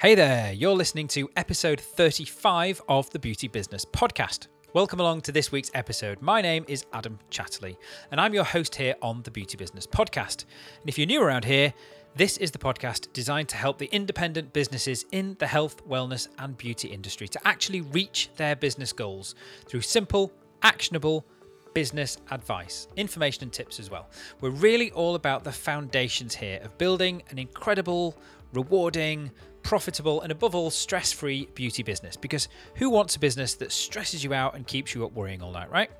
Hey there, you're listening to episode 35 of the Beauty Business Podcast. Welcome along to this week's episode. My name is Adam Chatterley, and I'm your host here on the Beauty Business Podcast. And if you're new around here, this is the podcast designed to help the independent businesses in the health, wellness, and beauty industry to actually reach their business goals through simple, actionable, business advice, information, and tips as well. We're really all about the foundations here of building an incredible, rewarding, profitable, and above all, stress free beauty business. Because who wants a business that stresses you out and keeps you up worrying all night, right?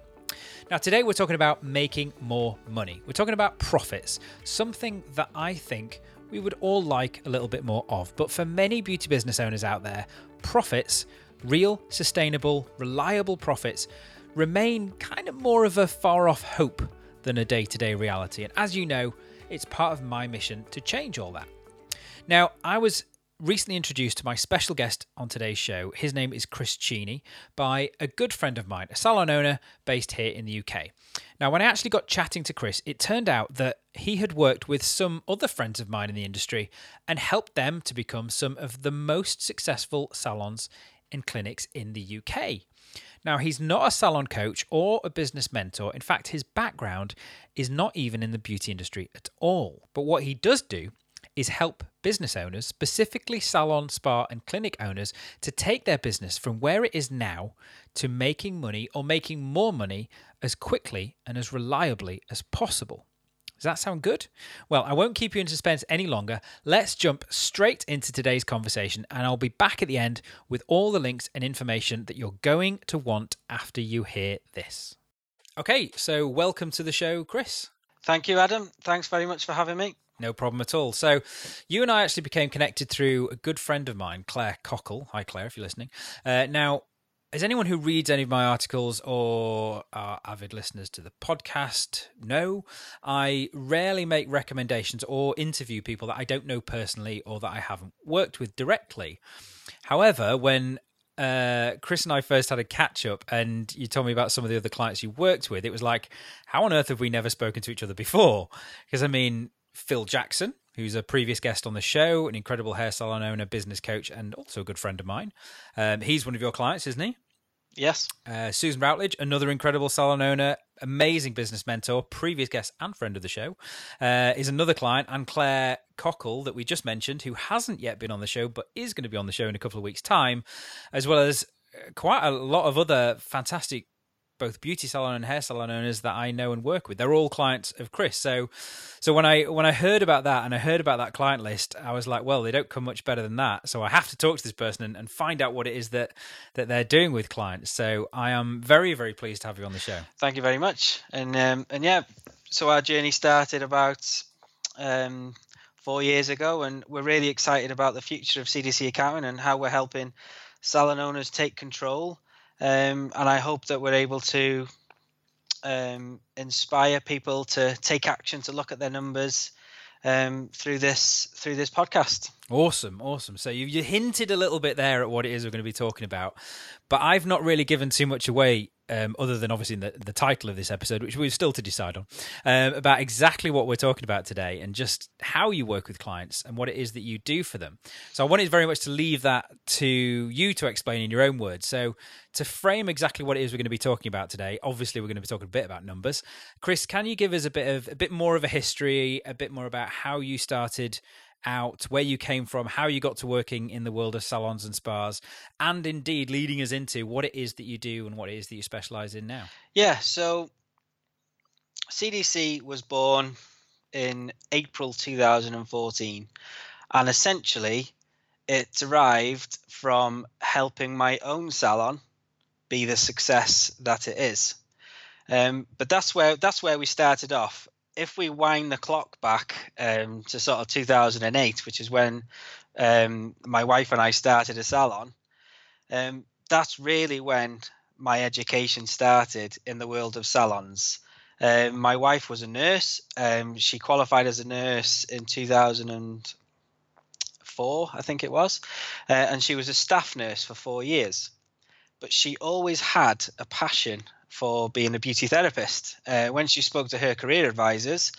Now, today we're talking about making more money. We're talking about profits, something that I think we would all like a little bit more of. But for many beauty business owners out there, profits, real, sustainable, reliable profits, remain kind of more of a far off hope than a day to day reality. And as you know, it's part of my mission to change all that. Now, I was recently introduced to my special guest on today's show. His name is Chris Cheeney by a good friend of mine, a salon owner based here in the UK. Now, when I actually got chatting to Chris, it turned out that he had worked with some other friends of mine in the industry and helped them to become some of the most successful salons and clinics in the UK. Now, he's not a salon coach or a business mentor. In fact, his background is not even in the beauty industry at all. But what he does do is help business owners, specifically salon, spa, and clinic owners, to take their business from where it is now to making money or making more money as quickly and as reliably as possible. Does that sound good? Well, I won't keep you in suspense any longer. Let's jump straight into today's conversation, and I'll be back at the end with all the links and information that you're going to want after you hear this. Okay, so welcome to the show, Chris. Thank you, Adam. Thanks very much for having me. No problem at all. So, you and I actually became connected through a good friend of mine, Clare Cockell. Hi, Clare, if you're listening. Uh, now, as anyone who reads any of my articles or are avid listeners to the podcast know, I rarely make recommendations or interview people that I don't know personally or that I haven't worked with directly. However, when uh, Chris and I first had a catch up, and you told me about some of the other clients you worked with. It was like, how on earth have we never spoken to each other before? Because I mean, Phil Jackson, who's a previous guest on the show, an incredible hair salon owner, business coach, and also a good friend of mine. Um, he's one of your clients, isn't he? Yes. Uh, Susan Routledge, another incredible salon owner, amazing business mentor, previous guest and friend of the show, uh, is another client. And Clare Cockell, that we just mentioned, who hasn't yet been on the show but is going to be on the show in a couple of weeks' time, as well as uh, quite a lot of other fantastic both beauty salon and hair salon owners that I know and work with. They're all clients of Chris. So so when I when I heard about that and I heard about that client list, I was like, well, they don't come much better than that. So I have to talk to this person and, and find out what it is that that they're doing with clients. So I am very very pleased to have you on the show. Thank you very much. And um, and yeah, so our journey started about um, four years ago, and we're really excited about the future of CDC accounting and how we're helping salon owners take control um, and I hope that we're able to um, inspire people to take action, to look at their numbers um, through this through this podcast. Awesome, awesome. So you you hinted a little bit there at what it is we're going to be talking about, but I've not really given too much away um, other than obviously the, the title of this episode, which we're still to decide on, um, about exactly what we're talking about today and just how you work with clients and what it is that you do for them. So I wanted very much to leave that to you to explain in your own words. So to frame exactly what it is we're going to be talking about today, obviously we're going to be talking a bit about numbers. Chris, can you give us a bit of a bit more of a history, a bit more about how you started? Out, where you came from, how you got to working in the world of salons and spas, and indeed leading us into what it is that you do and what it is that you specialize in now. Yeah, so CDC was born in April 2014, and essentially it derived from helping my own salon be the success that it is. Um, but that's where that's where we started off if we wind the clock back um, to sort of 2008, which is when um, my wife and I started a salon, um, that's really when my education started in the world of salons. Um, my wife was a nurse. Um, she qualified as a nurse in 2004, I think it was, uh, and she was a staff nurse for four years. But she always had a passion for being a beauty therapist. Uh, when she spoke to her career advisors,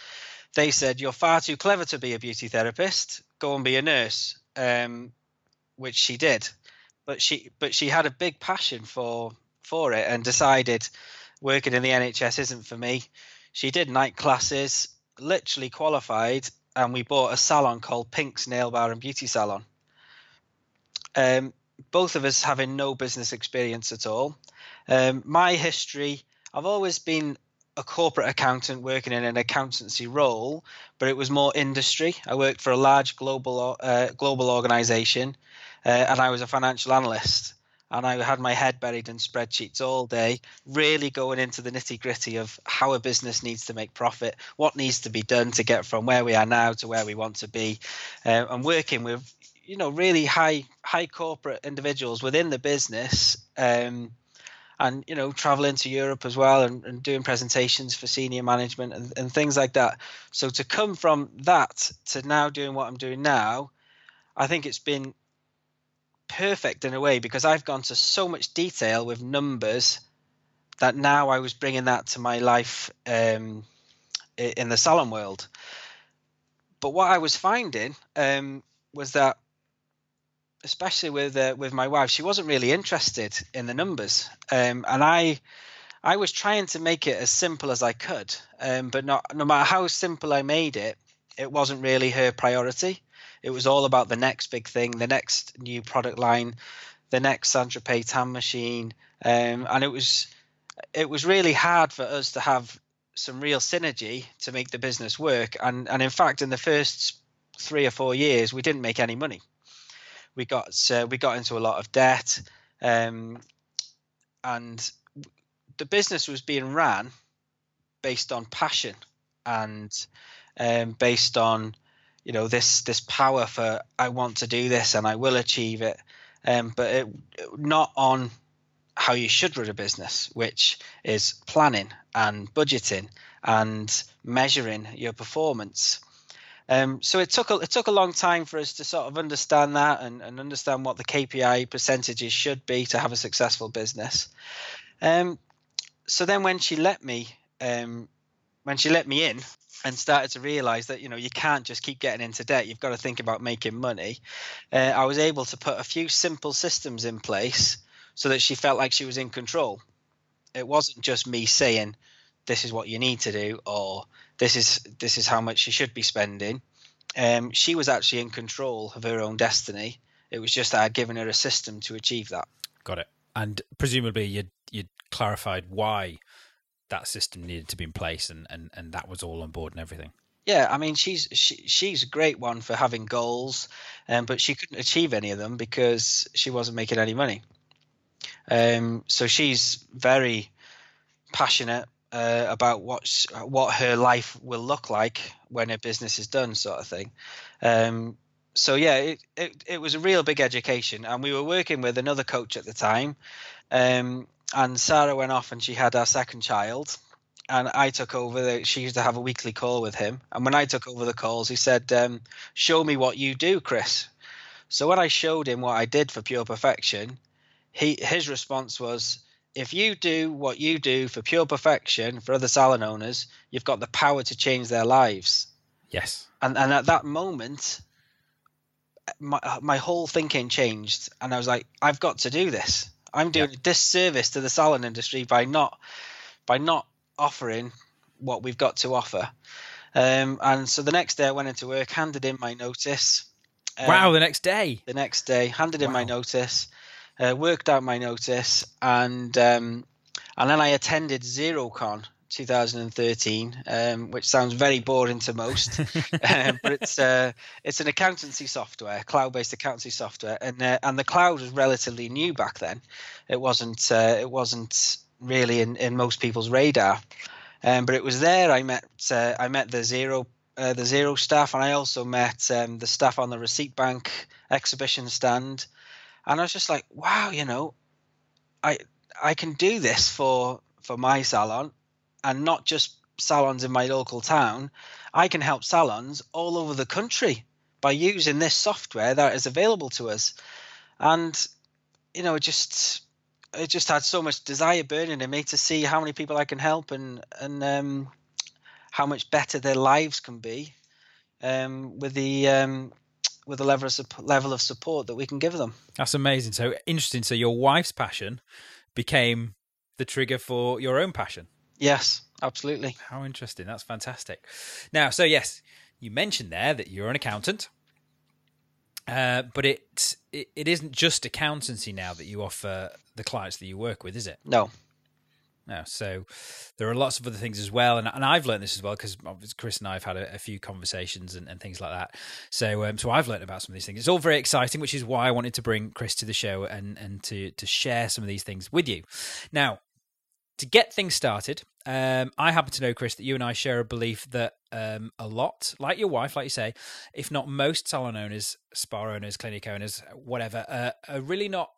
they said, You're far too clever to be a beauty therapist. Go and be a nurse. Um, which she did. But she but she had a big passion for for it and decided working in the NHS isn't for me. She did night classes, literally qualified, and we bought a salon called Pink's Nail Bar and Beauty Salon. Um, both of us having no business experience at all. Um, my history, I've always been a corporate accountant working in an accountancy role, but it was more industry. I worked for a large global uh, global organization, uh, and I was a financial analyst. And I had my head buried in spreadsheets all day, really going into the nitty gritty of how a business needs to make profit, what needs to be done to get from where we are now to where we want to be, uh, and working with you know really high high corporate individuals within the business. Um, and you know traveling to Europe as well and, and doing presentations for senior management and, and things like that. So to come from that to now doing what I'm doing now, I think it's been perfect in a way because I've gone to so much detail with numbers that now I was bringing that to my life um, in the salon world. But what I was finding um, was that especially with uh, with my wife, she wasn't really interested in the numbers, um, and I I was trying to make it as simple as I could, um, but not no matter how simple I made it, it wasn't really her priority. It was all about the next big thing, the next new product line, the next Sandra Pay tan machine, um, and it was it was really hard for us to have some real synergy to make the business work. And and in fact, in the first three or four years, we didn't make any money we got uh, we got into a lot of debt, um, and the business was being ran based on passion and um, based on you know this this power for I want to do this and I will achieve it, um, but it, not on how you should run a business, which is planning and budgeting and measuring your performance. Um, so it took a, it took a long time for us to sort of understand that and, and understand what the KPI percentages should be to have a successful business. Um, so then when she let me um, when she let me in and started to realize that you know you can't just keep getting into debt you've got to think about making money uh, i was able to put a few simple systems in place so that she felt like she was in control it wasn't just me saying this is what you need to do or this is this is how much she should be spending. Um, she was actually in control of her own destiny. It was just that I'd given her a system to achieve that. Got it. And presumably you you clarified why that system needed to be in place, and and and that was all on board and everything. Yeah, I mean she's she, she's a great one for having goals, um, but she couldn't achieve any of them because she wasn't making any money. Um, so she's very passionate uh, about what what her life will look like when her business is done, sort of thing. Um, so yeah, it, it, it was a real big education, and we were working with another coach at the time, um, and Sarah went off and she had our second child, and I took over. The, she used to have a weekly call with him, and when I took over the calls, he said, um, "Show me what you do, Chris." So when I showed him what I did for Pure Perfection, he his response was, if you do what you do for pure perfection for other salon owners, you've got the power to change their lives. Yes. And and at that moment, my my whole thinking changed, and I was like, I've got to do this. I'm doing a disservice to the salon industry by not by not offering what we've got to offer. Um, and so the next day, I went into work, handed in my notice. Um, wow! The next day. The next day, handed wow. in my notice uh, worked out my notice, and um, and then I attended Xerocon 2013, um, which sounds very boring to most, uh, but it's uh, it's an accountancy software, cloud-based accountancy software, and uh, and the cloud was relatively new back then. It wasn't uh, it wasn't really in, in most people's radar, um, but it was there. I met uh, I met the Xero uh, the Xero staff, and I also met um, the staff on the Receipt Bank exhibition stand and I was just like, wow, you know, I I can do this for for my salon, and not just salons in my local town. I can help salons all over the country by using this software that is available to us, and you know, it just it just had so much desire burning in me to see how many people I can help and and um, how much better their lives can be um, with the um, with the level of level of support that we can give them. That's amazing. So interesting. So your wife's passion became the trigger for your own passion. Yes, absolutely. How interesting. That's fantastic. Now, so yes, you mentioned there that you're an accountant. Uh, but it, it it isn't just accountancy now that you offer the clients that you work with, is it? No, So there are lots of other things as well, and, and I've learned this as well because Chris and I have had a, a few conversations and, and, things like that. So um, so I've learned about some of these things. It's all very exciting, which is why I wanted to bring Chris to the show and and to to share some of these things with you. Now, to get things started, um, I happen to know, Chris, that you and I share a belief that um, a lot, like your wife, like you say, if not most salon owners, spa owners, clinic owners, whatever, uh, are really not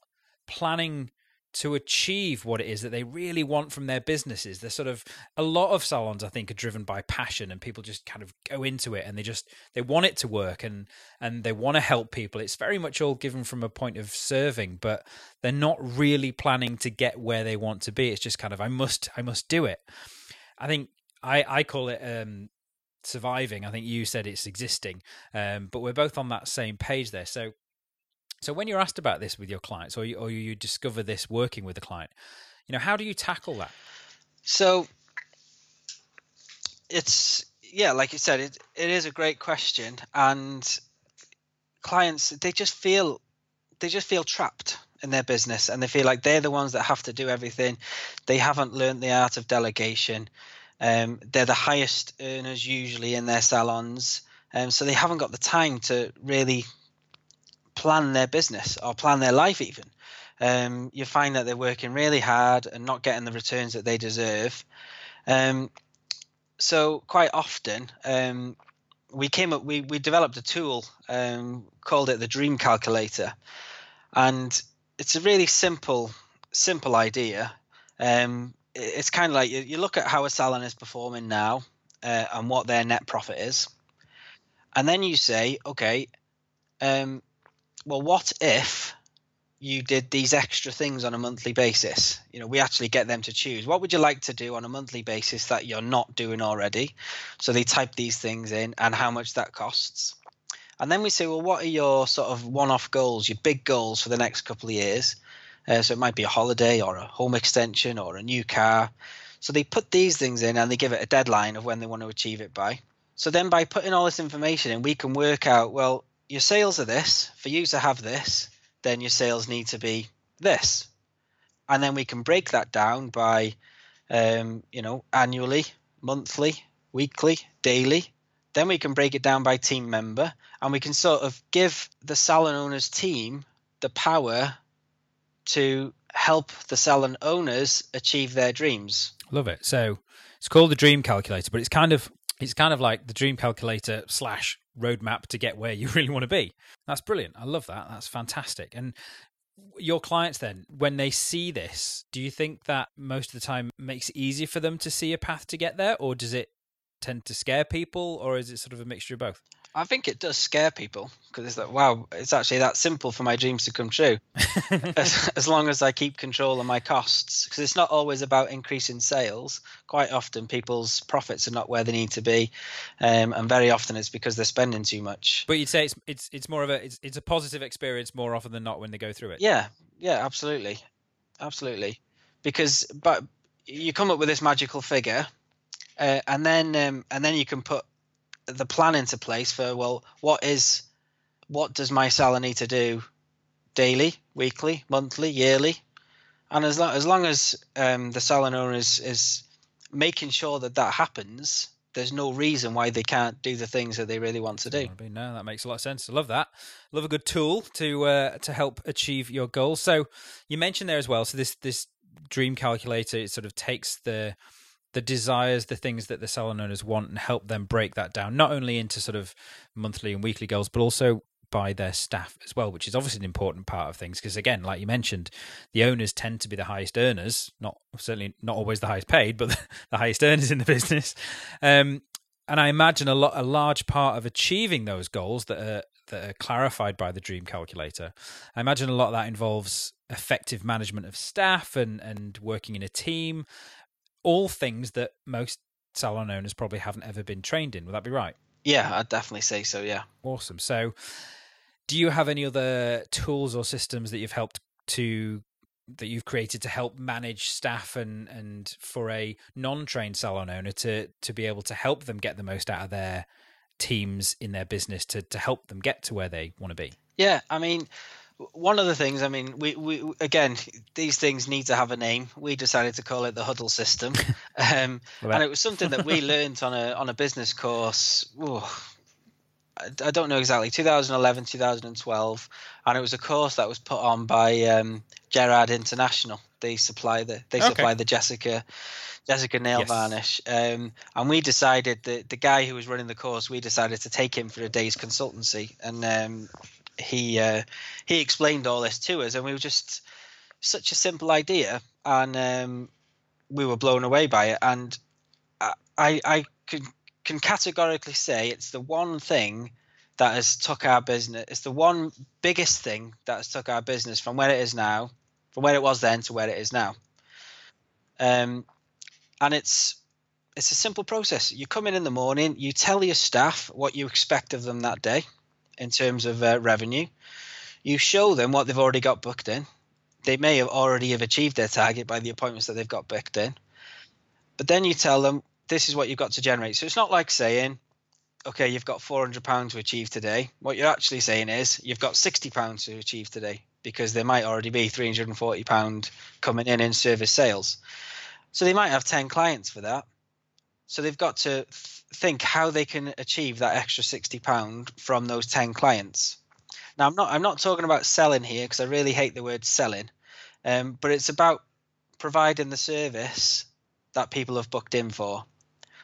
planning to achieve what it is that they really want from their businesses. They're sort of a lot of salons I think are driven by passion and people just kind of go into it and they just they want it to work and and they want to help people. It's very much all given from a point of serving, but they're not really planning to get where they want to be. It's just kind of I must I must do it. I think I I call it um surviving. I think you said it's existing. Um but we're both on that same page there. So so when you're asked about this with your clients, or you, or you discover this working with a client, you know, how do you tackle that? So it's yeah, like you said, it it is a great question, and clients they just feel they just feel trapped in their business, and they feel like they're the ones that have to do everything. They haven't learned the art of delegation. Um, they're the highest earners usually in their salons, um, so they haven't got the time to really plan their business or plan their life even. Um, you find that they're working really hard and not getting the returns that they deserve. Um, so quite often um, we came up we, we developed a tool um, called it the dream calculator. And it's a really simple simple idea. Um, it's kind of like you, you, look at how a salon is performing now uh, and what their net profit is. And then you say okay um, well, what if you did these extra things on a monthly basis? You know, we actually get them to choose. What would you like to do on a monthly basis that you're not doing already? So they type these things in and how much that costs. And then we say, well, what are your sort of one off goals, your big goals for the next couple of years? Uh, so it might be a holiday or a home extension or a new car. So they put these things in and they give it a deadline of when they want to achieve it by. So then by putting all this information in, we can work out, well, your sales are this. For you to have this, then your sales need to be this. And then we can break that down by, um, you know, annually, monthly, weekly, daily. Then we can break it down by team member, and we can sort of give the salon owners team the power to help the salon owners achieve their dreams. Love it. So it's called the Dream Calculator, but it's kind of it's kind of like the Dream Calculator slash roadmap to get where you really want to be. That's brilliant. I love that. That's fantastic. And your clients then when they see this do you think that most of the time makes it easier for them to see a path to get there or does it tend to scare people or is it sort of a mixture of both I think it does scare people because it's like, wow, it's actually that simple for my dreams to come true. as, as, long as I keep control of my costs, because it's not always about increasing sales. Quite often, people's profits are not where they need to be, um, and very often it's because they're spending too much. But you'd say it's it's it's more of a it's, it's a positive experience more often than not when they go through it. Yeah, yeah, absolutely, absolutely, because but you come up with this magical figure, uh, and then um, and then you can put the plan into place for well, what is what does my seller need to do daily, weekly, monthly, yearly, and as long as, long as um, the salon owner is, is making sure that that happens, there's no reason why they can't do the things that they really want to do. No, that makes a lot of sense. I love that. Love a good tool to uh, to help achieve your goals. So you mentioned there as well. So this this dream calculator it sort of takes the the desires, the things that the salon owners want, and help them break that down, not only into sort of monthly and weekly goals, but also by their staff as well, which is obviously an important part of things. Because again, like you mentioned, the owners tend to be the highest earners, not certainly not always the highest paid, but the, highest earners in the business. Um, and I imagine a lot, a large part of achieving those goals that are that are clarified by the Dream Calculator. I imagine a lot of that involves effective management of staff and and working in a team all things that most salon owners probably haven't ever been trained in. Would that be right? Yeah, I'd definitely say so. Yeah. Awesome. So, do you have any other tools or systems that you've helped to that you've created to help manage staff and and for a non-trained salon owner to to be able to help them get the most out of their teams in their business to to help them get to where they want to be yeah i mean one of the things i mean we, we again these things need to have a name. We decided to call it the huddle system. Um, and it was something that we learned on a on a business course I don't know exactly 2011 2012 and it was a course that was put on by um, Gerard International. They supply the they okay. supply the Jessica Jessica nail yes. varnish. Um, and we decided that the guy who was running the course we decided to take him for a day's consultancy. And um, he uh, he explained all this to us and we were just such a simple idea and um, we were blown away by it and I I could can categorically say it's the one thing that has took our business. It's the one biggest thing that has took our business from where it is now, from where it was then to where it is now. Um, and it's it's a simple process. You come in in the morning, you tell your staff what you expect of them that day in terms of uh, revenue. You show them what they've already got booked in. They may have already have achieved their target by the appointments that they've got booked in. But then you tell them this is what you've got to generate. So it's not like saying, okay, you've got 400 pounds to achieve today. What you're actually saying is you've got 60 pounds to achieve today because there might already be 340 pound coming in in service sales. So they might have 10 clients for that. So they've got to th- think how they can achieve that extra 60 pound from those 10 clients. Now I'm not I'm not talking about selling here because I really hate the word selling, um, but it's about providing the service that people have booked in for.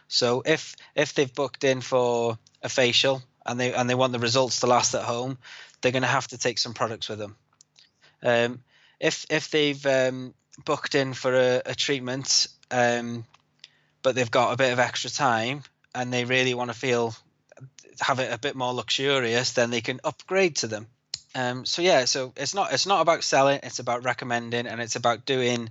So if if they've booked in for a facial and they and they want the results to last at home, they're going to have to take some products with them. Um, if if they've um, booked in for a, a treatment, um, but they've got a bit of extra time and they really want to feel have it a bit more luxurious, then they can upgrade to them. Um, so yeah, so it's not it's not about selling, it's about recommending, and it's about doing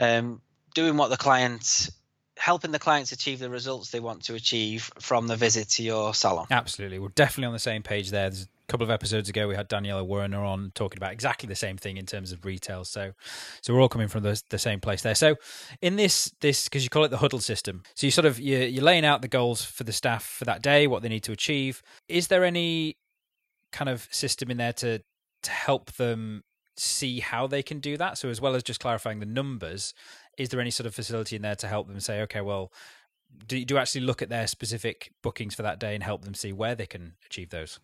um, doing what the client helping the clients achieve the results they want to achieve from the visit to your salon. Absolutely. We're definitely on the same page there. There's couple of episodes ago we had Daniela Werner on talking about exactly the same thing in terms of retail. So so we're all coming from the, the same place there. So in this this because you call it the huddle system. So you sort of you you're laying out the goals for the staff for that day, what they need to achieve. Is there any kind of system in there to to help them see how they can do that. So as well as just clarifying the numbers, is there any sort of facility in there to help them say, okay, well, do do you actually look at their specific bookings for that day and help them see where they can achieve those?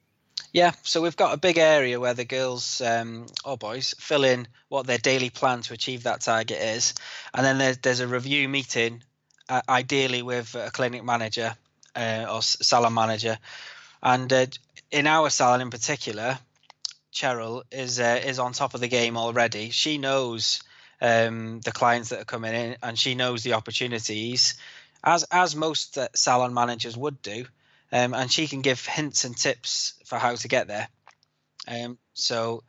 Yeah, so we've got a big area where the girls um, or boys fill in what their daily plan to achieve that target is, and then there's, there's a review meeting, uh, ideally with a clinic manager uh, or salon manager, and uh, in our salon in particular, Cheryl is uh, is on top of the game already. She knows um, the clients that are coming in, and she knows the opportunities, as as most uh, salon managers would do, um, and she can give hints and tips for how to get there. Um, so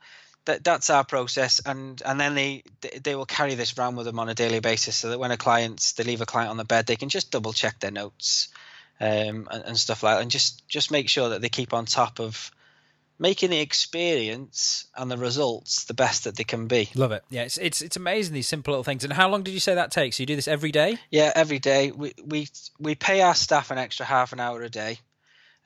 that that's our process, and and then they they will carry this around with them on a daily basis, so that when a client they leave a client on the bed, they can just double check their notes. Um, and, and, stuff like that, and just just make sure that they keep on top of making the experience and the results the best that they can be. Love it. Yeah, it's it's it's amazing these simple little things. And how long did you say that takes? You do this every day? Yeah, every day. We we we pay our staff an extra half an hour a day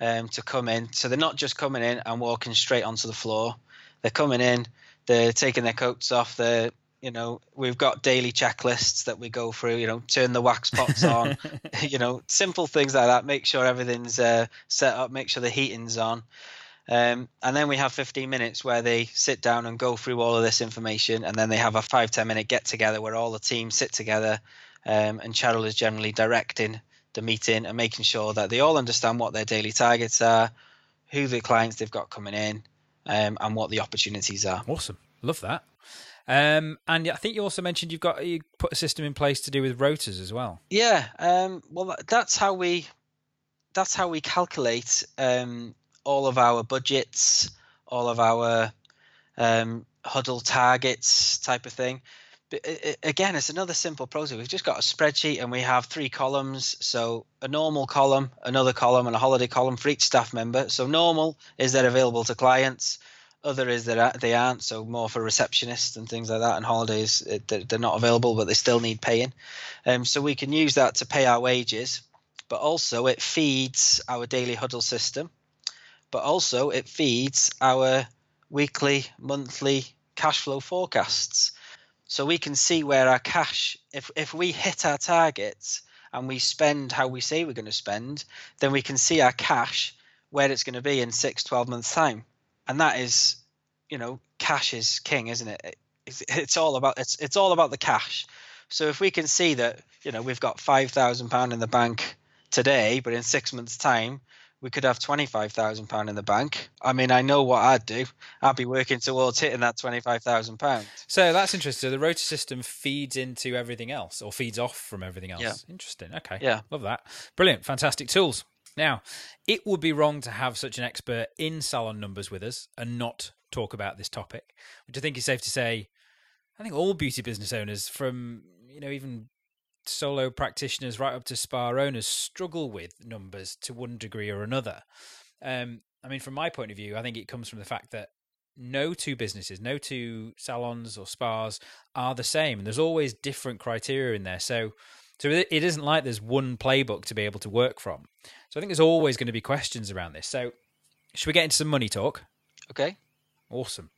um, to come in. So they're not just coming in and walking straight onto the floor. They're coming in. They're taking their coats off. They're you know we've got daily checklists that we go through you know turn the wax pots on you know simple things like that make sure everything's uh, set up make sure the heating's on um, and then we have 15 minutes where they sit down and go through all of this information. And then they have a five, 10 minute get together where all the team sit together. Um, and Cheryl is generally directing the meeting and making sure that they all understand what their daily targets are, who the clients they've got coming in, um, and what the opportunities are. Awesome. Love that. Um, and I think you also mentioned you've got you put a system in place to do with rotas as well. Yeah. Um, well, that's how we that's how we calculate um, all of our budgets, all of our um, huddle targets type of thing. But it, again, it's another simple process. We've just got a spreadsheet and we have three columns. So a normal column, another column, and a holiday column for each staff member. So normal is they're available to clients. Other is that uh, they aren't, so more for receptionists and things like that. And holidays, they're not available, but they still need paying. Um, so we can use that to pay our wages, but also it feeds our daily huddle system, but also it feeds our weekly, monthly cash flow forecasts. So we can see where our cash, if if we hit our targets and we spend how we say we're going to spend, then we can see our cash where it's going to be in six, 12 months time and that is, you know, cash is king, isn't it? It's, it's all about it's it's all about the cash. So if we can see that, you know, we've got five thousand pound in the bank today, but in six months' time we could have twenty five thousand pound in the bank. I mean, I know what I'd do. I'd be working towards hitting that twenty five thousand pounds. So that's interesting. So the rota system feeds into everything else, or feeds off from everything else. Yeah. Interesting. Okay. Yeah. Love that. Brilliant. Fantastic tools. Now, it would be wrong to have such an expert in salon numbers with us and not talk about this topic, which I think is safe to say. I think all beauty business owners, from you know even solo practitioners right up to spa owners, struggle with numbers to one degree or another. Um, I mean, from my point of view, I think it comes from the fact that no two businesses, no two salons or spas are the same, and there's always different criteria in there. So so it isn't like there's one playbook to be able to work from. So I think there's always going to be questions around this. So should we get into some money talk? Okay. Awesome.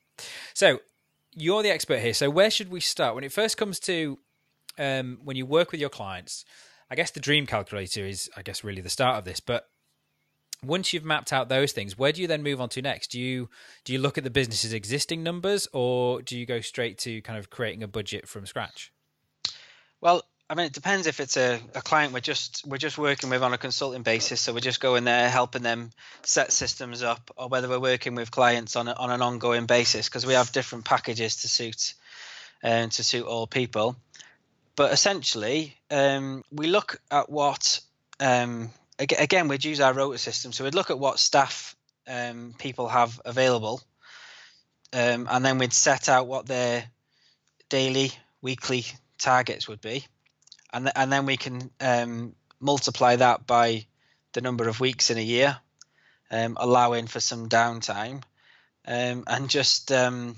So you're the expert here. So where should we start? When it first comes to um, when you work with your clients, I guess the dream calculator is, I guess, really the start of this. But once you've mapped out those things, where do you then move on to next? Do you do you look at the business's existing numbers, or do you go straight to kind of creating a budget from scratch? Well, I mean, it depends if it's a, a client we're just we're just working with on a consulting basis, so we're just going there helping them set systems up, or whether we're working with clients on a, on an ongoing basis because we have different packages to suit and uh, to suit all people. But essentially, um, we look at what um, again we'd use our rota system, so we'd look at what staff um, people have available, um, and then we'd set out what their daily, weekly targets would be. And and then we can um, multiply that by the number of weeks in a year, um, allowing for some downtime, and just and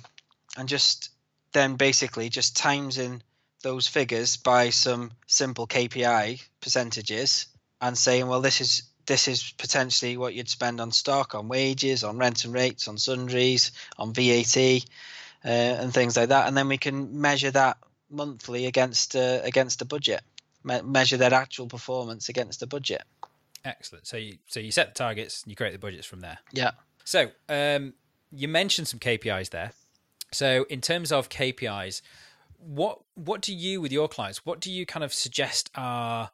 just then basically just times in those figures by some simple KPI percentages and saying, well, this is this is potentially what you'd spend on stock, on wages, on rent and rates, on sundries, on VAT, uh, and things like that, and then we can measure that monthly against uh, against a budget, Me- measure their actual performance against a budget. Excellent. So you so you set the targets, you create the budgets from there. Yeah. So um, you mentioned some KPIs there. So in terms of KPIs, what what do you with your clients? What do you kind of suggest are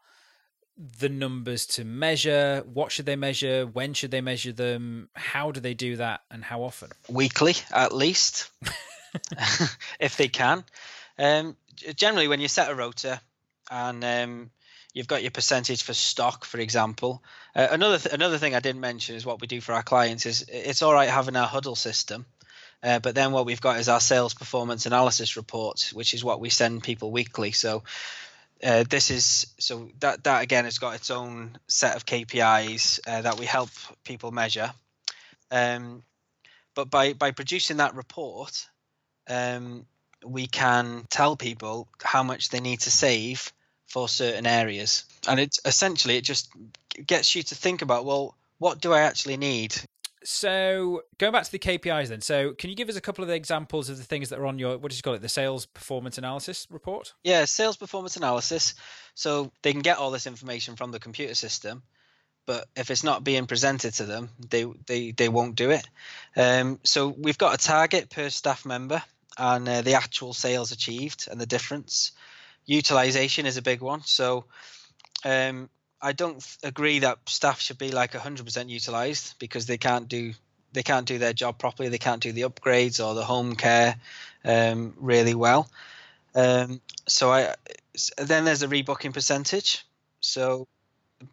the numbers to measure? What should they measure? When should they measure them? How do they do that, and how often? Weekly, at least, if they can. Um, generally when you set a rota and um, you've got your percentage for stock, for example. Uh, another th- another thing I didn't mention is what we do for our clients is it's all right having our huddle system, uh, but then what we've got is our sales performance analysis report, which is what we send people weekly. So. Uh, this is so that that again has got its own set of KPIs uh, that we help people measure. Um, but by by producing that report, um, we can tell people how much they need to save for certain areas. And it essentially it just gets you to think about, well, what do I actually need? So going back to the KPIs then. So can you give us a couple of the examples of the things that are on your what did you call it, the sales performance analysis report? Yeah, sales performance analysis. So they can get all this information from the computer system, but if it's not being presented to them, they they, they won't do it. Um, so we've got a target per staff member and uh, the actual sales achieved and the difference. Utilization is a big one. So um, I don't agree that staff should be like 100% utilized because they can't do they can't do their job properly. They can't do the upgrades or the home care um, really well. Um, so I then there's a rebooking percentage. So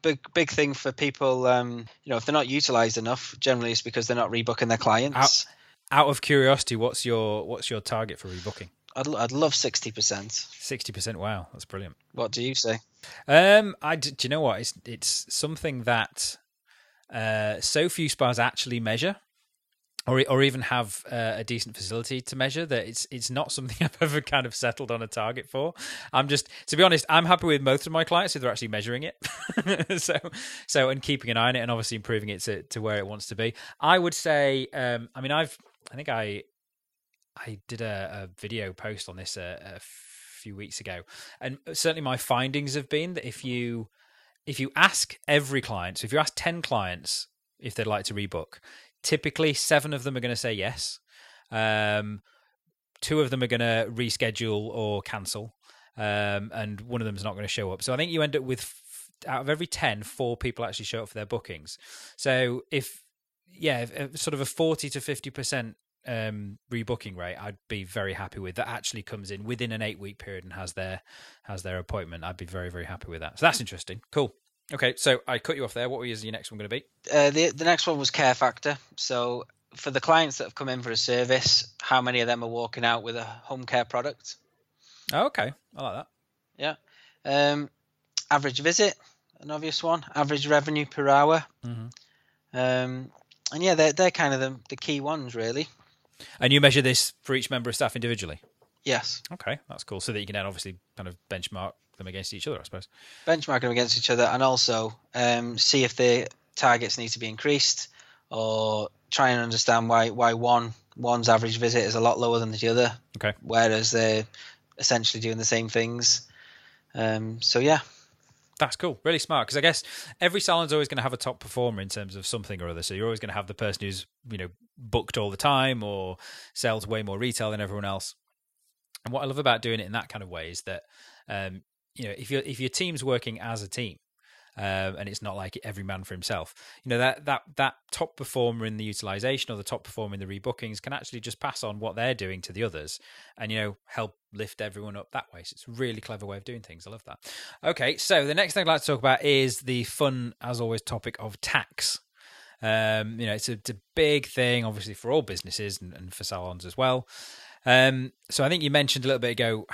big big thing for people. Um, you know, if they're not utilized enough, generally it's because they're not rebooking their clients out of curiosity, what's your what's your target for rebooking? I'd, I'd love sixty percent. Sixty percent. Wow, that's brilliant. What do you say? Um, I do you know what? It's it's something that uh, so few spas actually measure. or or even have uh, a decent facility to measure that it's it's not something I've ever kind of settled on a target for. I'm just to be honest, I'm happy with most of my clients if they're actually measuring it. so so and keeping an eye on it and obviously improving it to, to where it wants to be. I would say um, I mean I've I think I I did a, a video post on this a, a few weeks ago and certainly my findings have been that if you if you ask every client, so if you ask 10 clients if they'd like to rebook, typically seven of them are going to say yes. Um, two of them are going to reschedule or cancel, um, and one of them is not going to show up. So I think you end up with out of every 10, four people actually show up for their bookings. So if yeah, if, if sort of a 40 to 50% um, rebooking rate, I'd be very happy with. That actually comes in within an eight week period and has their has their appointment. I'd be very very happy with that. So that's interesting. Cool. Okay, so I cut you off there. What was your next one going to be? Uh, the the next one was care factor. So for the clients that have come in for a service, how many of them are walking out with a home care product? Oh, okay, I like that. Yeah. Um, average visit, an obvious one. Average revenue per hour. Mm-hmm. Um, and yeah, they're they're kind of the, the key ones really. And you measure this for each member of staff individually? Yes. Okay, that's cool. So that you can then obviously kind of benchmark them against each other, I suppose. Benchmark them against each other and also um, see if the targets need to be increased or try and understand why why one one's average visit is a lot lower than the other. Okay. Whereas they're essentially doing the same things. Um, so yeah. That's cool. Really smart. Because I guess every salon's always going to have a top performer in terms of something or other. So you're always going to have the person who's, you know, booked all the time or sells way more retail than everyone else. And what I love about doing it in that kind of way is that, um, you know, if your if your team's working as a team, um, and it's not like every man for himself. You know that that that top performer in the utilization or the top performer in the rebookings can actually just pass on what they're doing to the others, and you know help lift everyone up that way. So it's a really clever way of doing things. I love that. Okay, so the next thing I'd like to talk about is the fun, as always, topic of tax. Um, you know, it's a, it's a big thing, obviously, for all businesses and, and for salons as well. Um, so I think you mentioned a little bit ago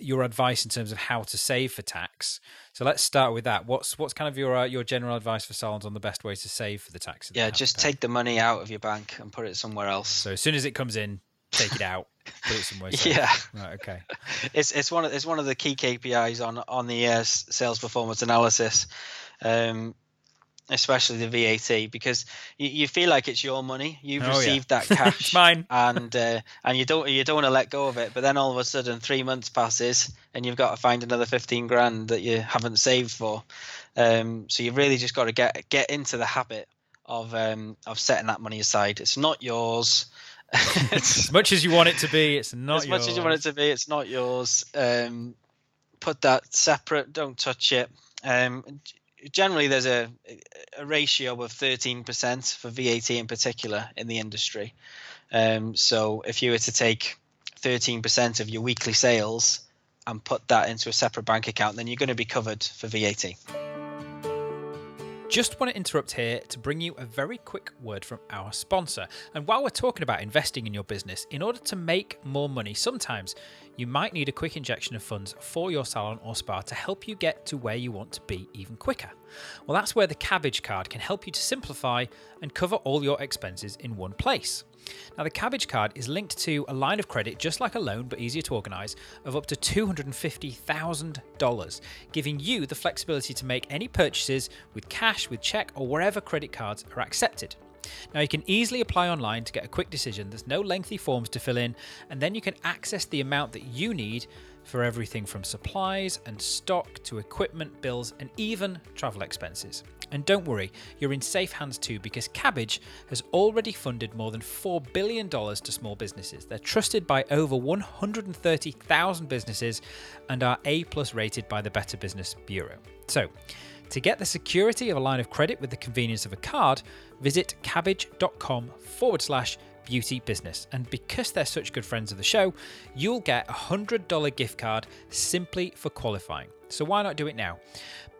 your advice in terms of how to save for tax. So let's start with that. What's what's kind of your uh, your general advice for salons on the best way to save for the tax? Yeah, just take the money out of your bank and put it somewhere else. So as soon as it comes in, take it out, put it somewhere. Safe. Yeah. Right. Okay. It's it's one of it's one of the key KPIs on on the uh, sales performance analysis. Um, especially the VAT, because you, you feel like it's your money. You've Oh, received yeah. that cash, It's mine. and uh, and you don't you don't want to let go of it. But then all of a sudden, three months passes, and you've got to find another fifteen grand that you haven't saved for. Um, so you've really just got to get get into the habit of um, of setting that money aside. It's not yours. As much as you want it to be, it's not as much as you want it to be, it's not yours. Um, put that separate. Don't touch it. Um, generally, there's a a ratio of 13% for VAT in particular in the industry. Um, so if you were to take 13% of your weekly sales and put that into a separate bank account, then you're going to be covered for VAT. Just want to interrupt here to bring you a very quick word from our sponsor. And while we're talking about investing in your business, in order to make more money, sometimes you might need a quick injection of funds for your salon or spa to help you get to where you want to be even quicker. Well, that's where the Kabbage card can help you to simplify and cover all your expenses in one place. Now, the Kabbage card is linked to a line of credit, just like a loan but easier to organise, of up to $250,000, giving you the flexibility to make any purchases with cash, with check, or wherever credit cards are accepted. Now, you can easily apply online to get a quick decision. There's no lengthy forms to fill in, and then you can access the amount that you need for everything from supplies and stock to equipment bills and even travel expenses. And don't worry, you're in safe hands too because Kabbage has already funded more than $4 billion to small businesses. They're trusted by over 130,000 businesses and are A plus rated by the Better Business Bureau. So, to get the security of a line of credit with the convenience of a card, visit kabbage.com forward slash beauty business. And because they're such good friends of the show, you'll get a $100 gift card simply for qualifying. So why not do it now?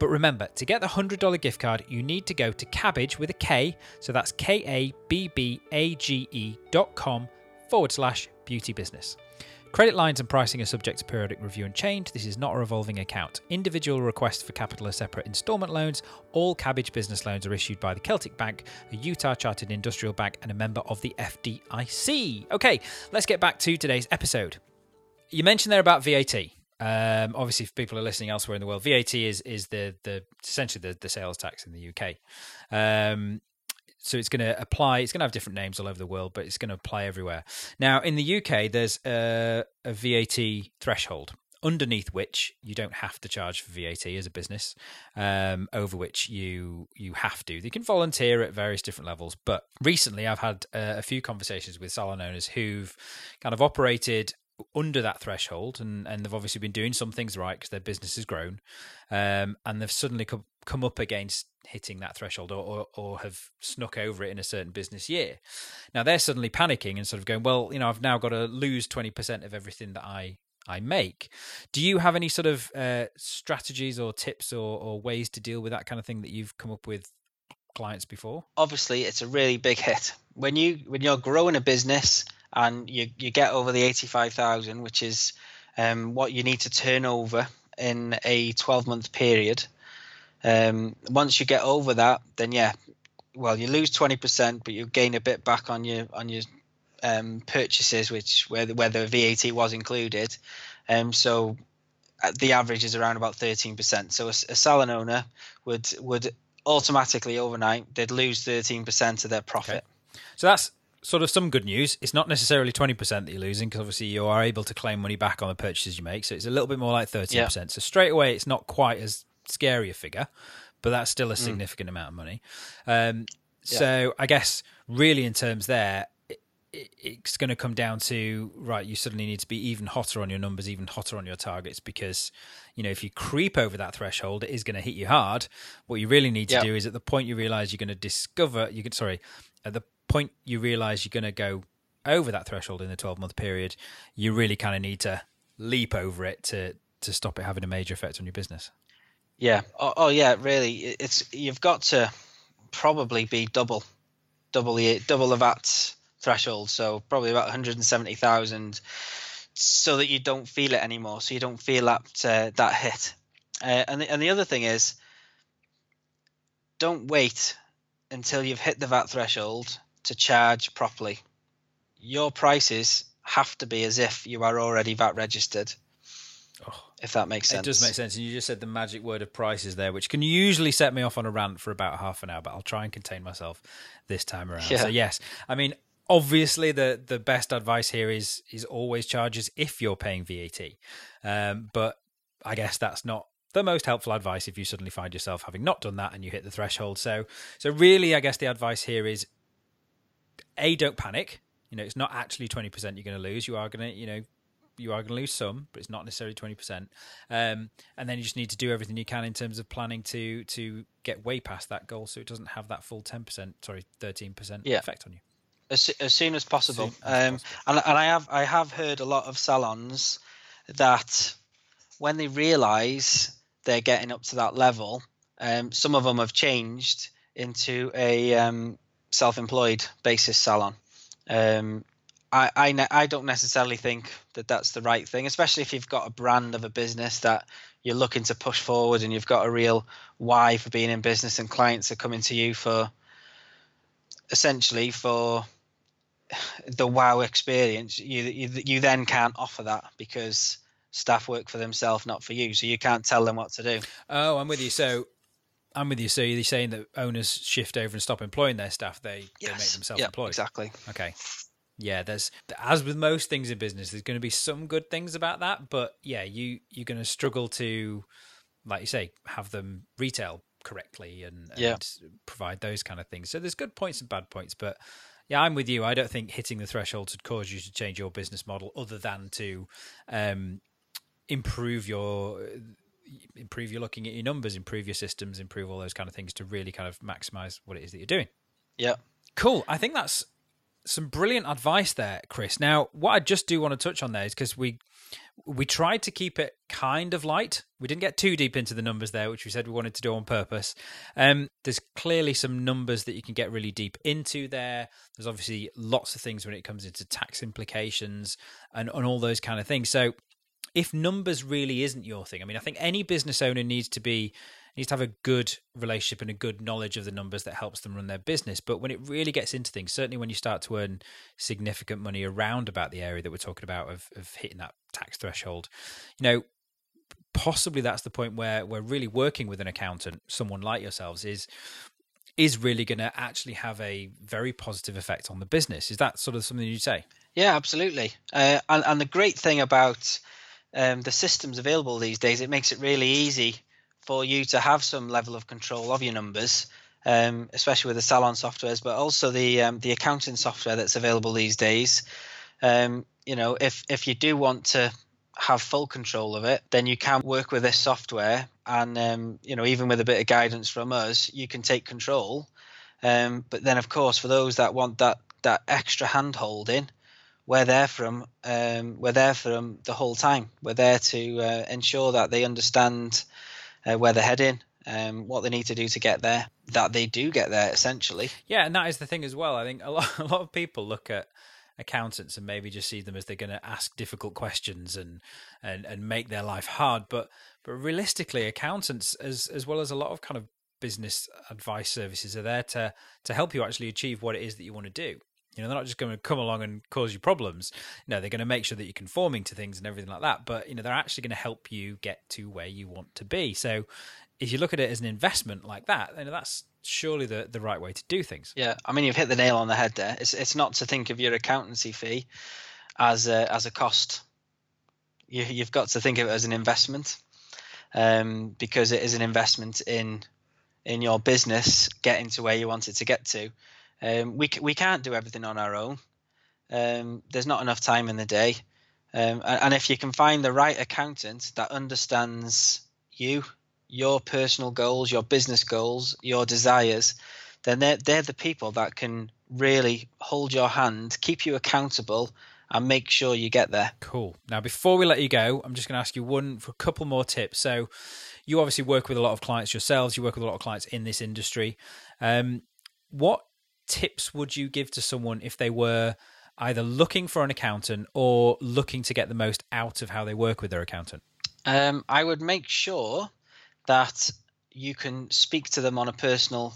But remember, to get the $100 gift card, you need to go to Kabbage with a K, so that's K A B B A G E dot com forward slash beauty business. Credit lines and pricing are subject to periodic review and change. This is not a revolving account. Individual requests for capital are separate instalment loans. All Kabbage business loans are issued by the Celtic Bank, a Utah chartered industrial bank, and a member of the FDIC. Okay, let's get back to today's episode. You mentioned there about VAT. Um, obviously, if people are listening elsewhere in the world, VAT is is the the essentially the, the sales tax in the UK. Um, so it's going to apply. It's going to have different names all over the world, but it's going to apply everywhere. Now, in the UK, there's a, a VAT threshold underneath which you don't have to charge for VAT as a business, um, over which you you have to. You can volunteer at various different levels, but recently I've had uh, a few conversations with salon owners who've kind of operated under that threshold and, and they've obviously been doing some things right because their business has grown um, and they've suddenly come, come up against hitting that threshold or, or, or have snuck over it in a certain business year now they're suddenly panicking and sort of going well you know i've now got to lose 20% of everything that i I make. Do you have any sort of uh, strategies or tips or, or ways to deal with that kind of thing that you've come up with clients before? Obviously, it's a really big hit when you when you're growing a business and you you get over the eighty five thousand, which is um, what you need to turn over in a twelve month period. Um, once you get over that, then yeah, well you lose twenty percent, but you gain a bit back on your on your um, purchases, which where the, where the VAT was included. Um, so uh, the average is around about thirteen percent. So a, a salon owner would would automatically overnight they'd lose thirteen percent of their profit. Okay. So that's sort of some good news. It's not necessarily 20% that you're losing because obviously you are able to claim money back on the purchases you make. So it's a little bit more like 13%. Yeah. So straight away, it's not quite as scary a figure, but that's still a mm. significant mm. amount of money. Um, yeah. So I guess really in terms there, it's going to come down to right you suddenly need to be even hotter on your numbers even hotter on your targets because you know if you creep over that threshold it is going to hit you hard what you really need to do is at the point you realize you're going to discover you can sorry at the point you realize you're going to go over that threshold in the 12 month period, you really kind of need to leap over it to to stop it having a major effect on your business. Yeah. Oh, oh yeah. Really, it's you've got to probably be double, double the double the VAT threshold. So probably about 170,000, so that you don't feel it anymore. So you don't feel that uh, that hit. Uh, and the, and the other thing is, don't wait until you've hit the VAT threshold to charge properly. Your prices have to be as if you are already VAT registered. Oh, if that makes sense. It does make sense. And you just said the magic word of prices there, which can usually set me off on a rant for about half an hour, but I'll try and contain myself this time around. Yeah. So yes, I mean obviously the the best advice here is is always charges if you're paying VAT. Um, but I guess that's not the most helpful advice if you suddenly find yourself having not done that and you hit the threshold. So so really I guess the advice here is a don't panic. You know, it's not actually twenty percent you're going to lose. You are going to, you know, you are going to lose some, but it's not necessarily twenty percent. Um, and then you just need to do everything you can in terms of planning to to get way past that goal, so it doesn't have that full ten percent, sorry, thirteen percent effect on you. As, as soon as possible. Soon as um, possible. And, and I have I have heard a lot of salons that when they realise they're getting up to that level, um, some of them have changed into a um, self-employed basis salon. Um, I, I, I don't necessarily think that that's the right thing, especially if you've got a brand of a business that you're looking to push forward and you've got a real why for being in business and clients are coming to you for essentially for the wow experience. You, you, you then can't offer that because staff work for themselves, not for you. So you can't tell them what to do. Oh, I'm with you. So I'm with you. So you're saying that owners shift over and stop employing their staff. They, yes. they make themselves yep, employed. Exactly. Okay. Yeah, there's as with most things in business, there's going to be some good things about that, but yeah, you you're going to struggle to, like you say, have them retail correctly and, and yeah. provide those kind of things. So there's good points and bad points, but yeah, I'm with you. I don't think hitting the threshold would cause you to change your business model, other than to um, improve your improve your looking at your numbers, improve your systems, improve all those kind of things to really kind of maximize what it is that you're doing. Yeah. Cool. I think that's some brilliant advice there, Chris. Now, what I just do want to touch on there is because we we tried to keep it kind of light. We didn't get too deep into the numbers there, which we said we wanted to do on purpose. Um, there's clearly some numbers that you can get really deep into there. There's obviously lots of things when it comes into tax implications and, and all those kind of things. So if numbers really isn't your thing, I mean, I think any business owner needs to be needs to have a good relationship and a good knowledge of the numbers that helps them run their business. But when it really gets into things, certainly when you start to earn significant money around about the area that we're talking about of, of hitting that tax threshold, you know, possibly that's the point where we're really working with an accountant, someone like yourselves, is is really going to actually have a very positive effect on the business. Is that sort of something you'd say? Yeah, absolutely. Uh, and, and the great thing about um, the systems available these days, it makes it really easy for you to have some level of control of your numbers, um, especially with the salon softwares, but also the um, the accounting software that's available these days. Um, you know, if if you do want to have full control of it, then you can work with this software, and um, you know, even with a bit of guidance from us, you can take control. Um, but then, of course, for those that want that that extra hand we're there from um, we're there from the whole time. We're there to uh, ensure that they understand uh, where they're heading, um, what they need to do to get there, that they do get there essentially. Yeah, and that is the thing as well. I think a lot, a lot of people look at accountants and maybe just see them as they're going to ask difficult questions and, and and make their life hard. But but realistically, accountants as as well as a lot of kind of business advice services are there to to help you actually achieve what it is that you want to do. You know, they're not just going to come along and cause you problems. No, they're going to make sure that you're conforming to things and everything like that. But, you know, they're actually going to help you get to where you want to be. So if you look at it as an investment like that, then that's surely the, the right way to do things. Yeah. I mean, you've hit the nail on the head there. It's, it's not to think of your accountancy fee as a, as a cost. You, you've got to think of it as an investment um, because it is an investment in in your business getting to where you want it to get to. Um, we we can't do everything on our own. Um, there's not enough time in the day, um, and, and, if you can find the right accountant that understands you, your personal goals, your business goals, your desires, then they're they're the people that can really hold your hand, keep you accountable, and make sure you get there. Cool. Now, before we let you go, I'm just going to ask you one for a couple more tips. So, you obviously work with a lot of clients yourselves. You work with a lot of clients in this industry. Um, what tips would you give to someone if they were either looking for an accountant or looking to get the most out of how they work with their accountant? Um, I would make sure that you can speak to them on a personal,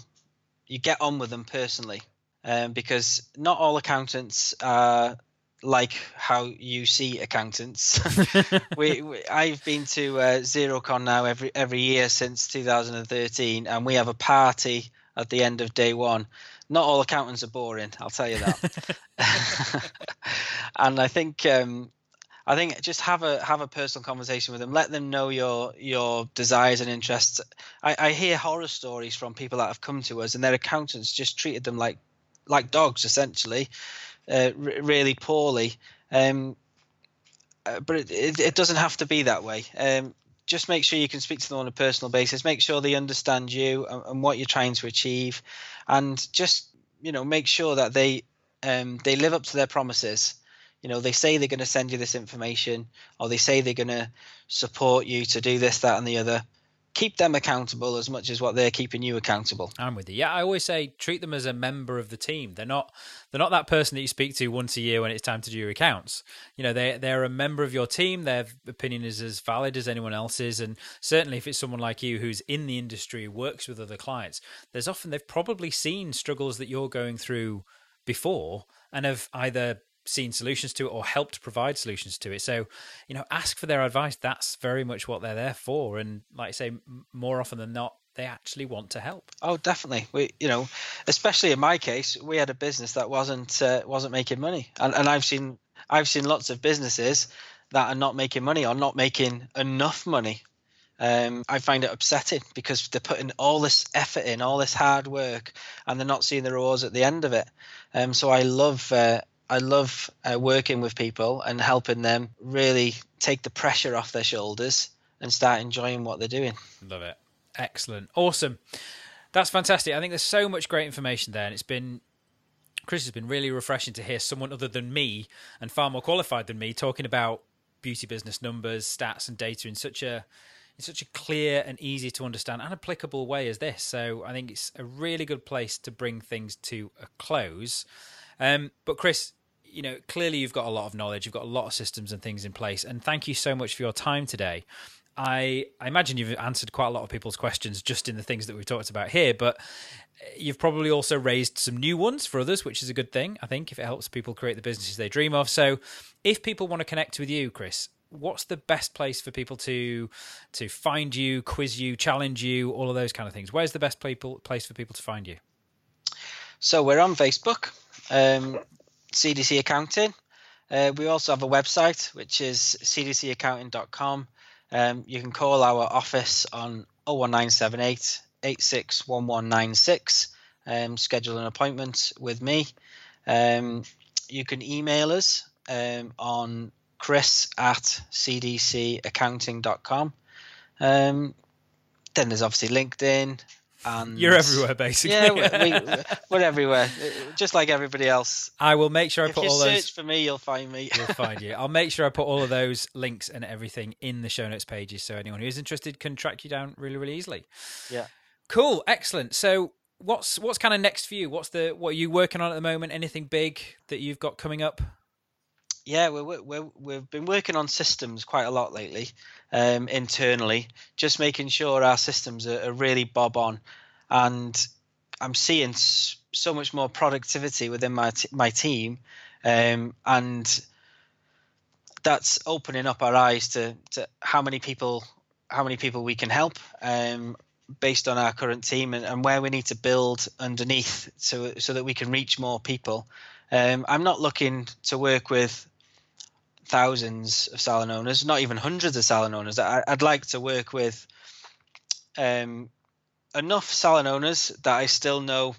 you get on with them personally, um, because not all accountants are like how you see accountants. we, we, I've been to uh, Xerocon now every every year since 2013, and we have a party at the end of day one not all accountants are boring. I'll tell you that. and I think um, I think just have a have a personal conversation with them. Let them know your your desires and interests. I, I hear horror stories from people that have come to us, and their accountants just treated them like like dogs, essentially, uh, r- really poorly. Um, uh, but it, it, it, doesn't have to be that way. Um, just make sure you can speak to them on a personal basis. Make sure they understand you and, and what you're trying to achieve, and just you know make sure that they um, they live up to their promises. You know, they say they're going to send you this information, or they say they're going to support you to do this, that, and the other keep them accountable as much as what they're keeping you accountable. I'm with you. Yeah, I always say treat them as a member of the team. They're not they're not that person that you speak to once a year when it's time to do your accounts. You know, they they're a member of your team. Their opinion is as valid as anyone else's, and certainly if it's someone like you who's in the industry, works with other clients, there's often they've probably seen struggles that you're going through before and have either seen solutions to it or helped provide solutions to it. So, you know, ask for their advice. That's very much what they're there for. And like I say, more often than not, they actually want to help. Oh, definitely. We, you know, especially in my case, we had a business that wasn't uh, wasn't making money, and and I've seen I've seen lots of businesses that are not making money or not making enough money. Um, I find it upsetting because they're putting all this effort in, all this hard work, and they're not seeing the rewards at the end of it. Um, so I love uh, I love uh, working with people and helping them really take the pressure off their shoulders and start enjoying what they're doing. Love it. Excellent. Awesome. That's fantastic. I think there's so much great information there, and it's been Chris has been really refreshing to hear someone other than me and far more qualified than me talking about beauty business numbers, stats, and data in such a in such a clear and easy to understand and applicable way as this. So I think it's a really good place to bring things to a close. Um, but Chris, you know, clearly you've got a lot of knowledge, you've got a lot of systems and things in place, and thank you so much for your time today. I, I imagine you've answered quite a lot of people's questions just in the things that we've talked about here, but you've probably also raised some new ones for others, which is a good thing, I think, if it helps people create the businesses they dream of. So, if people want to connect with you, Chris, what's the best place for people to to find you, quiz you, challenge you, all of those kind of things? Where's the best people, place for people to find you? So we're on Facebook, um, CDC Accounting. Uh, we also have a website, which is cdcaccounting.com. Um, you can call our office on 01978 861196, um, schedule an appointment with me. Um, you can email us um, on chris at cdcaccounting.com. Um, then there's obviously LinkedIn. And You're everywhere, basically. Yeah, we, we, we're everywhere, just like everybody else. I will make sure I if put you all search those. for me, you'll find me. You'll find you. I'll make sure I put all of those links and everything in the show notes pages, so anyone who is interested can track you down really, really easily. Yeah. Cool, excellent. So, what's what's kind of next for you? What's the what are you working on at the moment? Anything big that you've got coming up? Yeah, we're, we're, we've been working on systems quite a lot lately, um, internally, just making sure our systems are, are really bob on. And I'm seeing so much more productivity within my t- my team, um, and that's opening up our eyes to, to how many people how many people we can help um, based on our current team and, and where we need to build underneath so so that we can reach more people. Um, I'm not looking to work with thousands of salon owners, not even hundreds of salon owners. I, I'd like to work with um, enough salon owners that I still know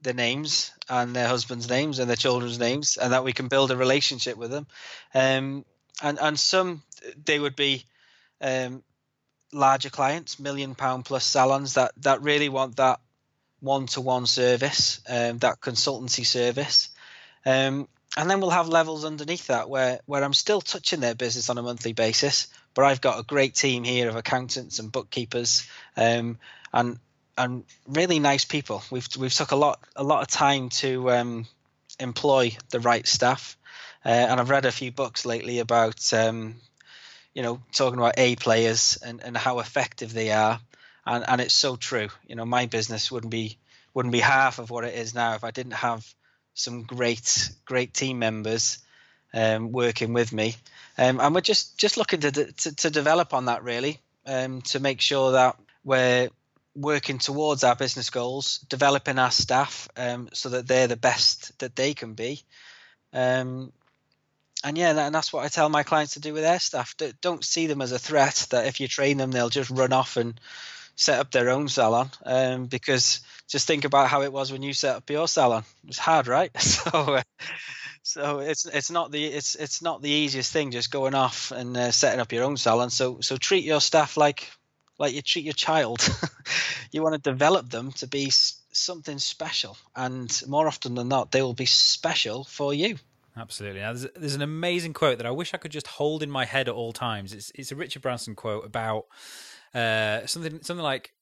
their names and their husbands' names and their children's names, and that we can build a relationship with them. Um, and and some they would be um, larger clients, million pound plus salons that that really want that one to one service, um, that consultancy service. Um, and then we'll have levels underneath that where where I'm still touching their business on a monthly basis, but I've got a great team here of accountants and bookkeepers, um, and and really nice people. We've we've took a lot a lot of time to um, employ the right staff, uh, and I've read a few books lately about um, you know talking about A players and, and how effective they are, and and it's so true. You know, my business wouldn't be wouldn't be half of what it is now if I didn't have some great great team members um, working with me, um, and we're just just looking to, to, to develop on that really um, to make sure that we're working towards our business goals, developing our staff um, so that they're the best that they can be. Um, and yeah, and that's what I tell my clients to do with their staff. Don't see them as a threat that if you train them, they'll just run off and set up their own salon. Um, because just think about how it was when you set up your salon. It was hard, right? So, uh, so it's it's not the it's it's not the easiest thing just going off and uh, setting up your own salon. So so treat your staff like like you treat your child. you want to develop them to be something special, and more often than not, they will be special for you. Absolutely. Now, there's, there's an amazing quote that I wish I could just hold in my head at all times. It's it's a Richard Branson quote about uh, something something like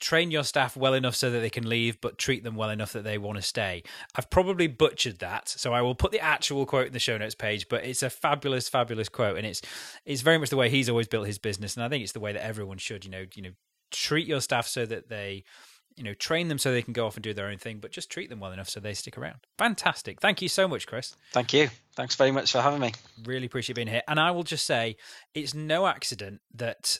train your staff well enough so that they can leave, but treat them well enough that they want to stay. I've probably butchered that, so I will put the actual quote in the show notes page. But it's a fabulous, fabulous quote, and it's it's very much the way he's always built his business, and I think it's the way that everyone should. You know, you know, treat your staff so that they you know, train them so they can go off and do their own thing, but just treat them well enough so they stick around. Fantastic. Thank you so much, Chris. Thank you. Thanks very much for having me. Really appreciate being here. And I will just say it's no accident that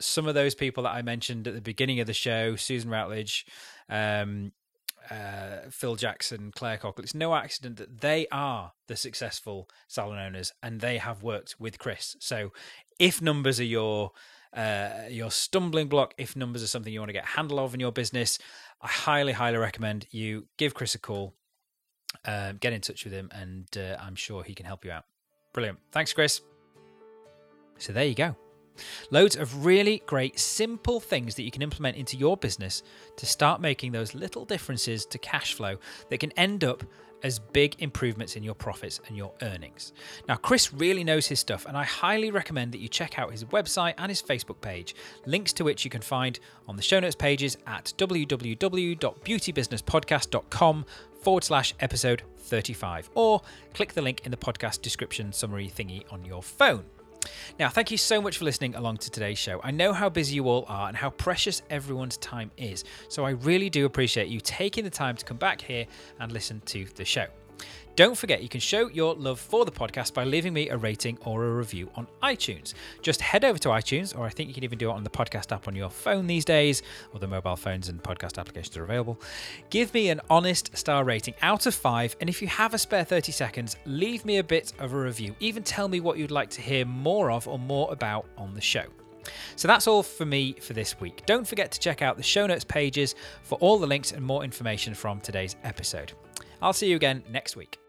some of those people that I mentioned at the beginning of the show, Susan Routledge, um, uh, Phil Jackson, Clare Cockell, it's no accident that they are the successful salon owners and they have worked with Chris. So if numbers are your uh, your stumbling block, if numbers are something you want to get handle of in your business, I highly, highly recommend you give Chris a call, um, get in touch with him, and uh, I'm sure he can help you out. Brilliant. Thanks, Chris. So there you go. Loads of really great, simple things that you can implement into your business to start making those little differences to cash flow that can end up as big improvements in your profits and your earnings. Now, Chris really knows his stuff, and I highly recommend that you check out his website and his Facebook page, links to which you can find on the show notes pages at www.beautybusinesspodcast.com forward slash episode 35, or click the link in the podcast description summary thingy on your phone. Now, thank you so much for listening along to today's show. I know how busy you all are and how precious everyone's time is, so I really do appreciate you taking the time to come back here and listen to the show. Don't forget, you can show your love for the podcast by leaving me a rating or a review on iTunes. Just head over to iTunes, or I think you can even do it on the podcast app on your phone these days, or the mobile phones and podcast applications are available. Give me an honest star rating out of five, and if you have a spare 30 seconds, leave me a bit of a review. Even tell me what you'd like to hear more of or more about on the show. So that's all for me for this week. Don't forget to check out the show notes pages for all the links and more information from today's episode. I'll see you again next week.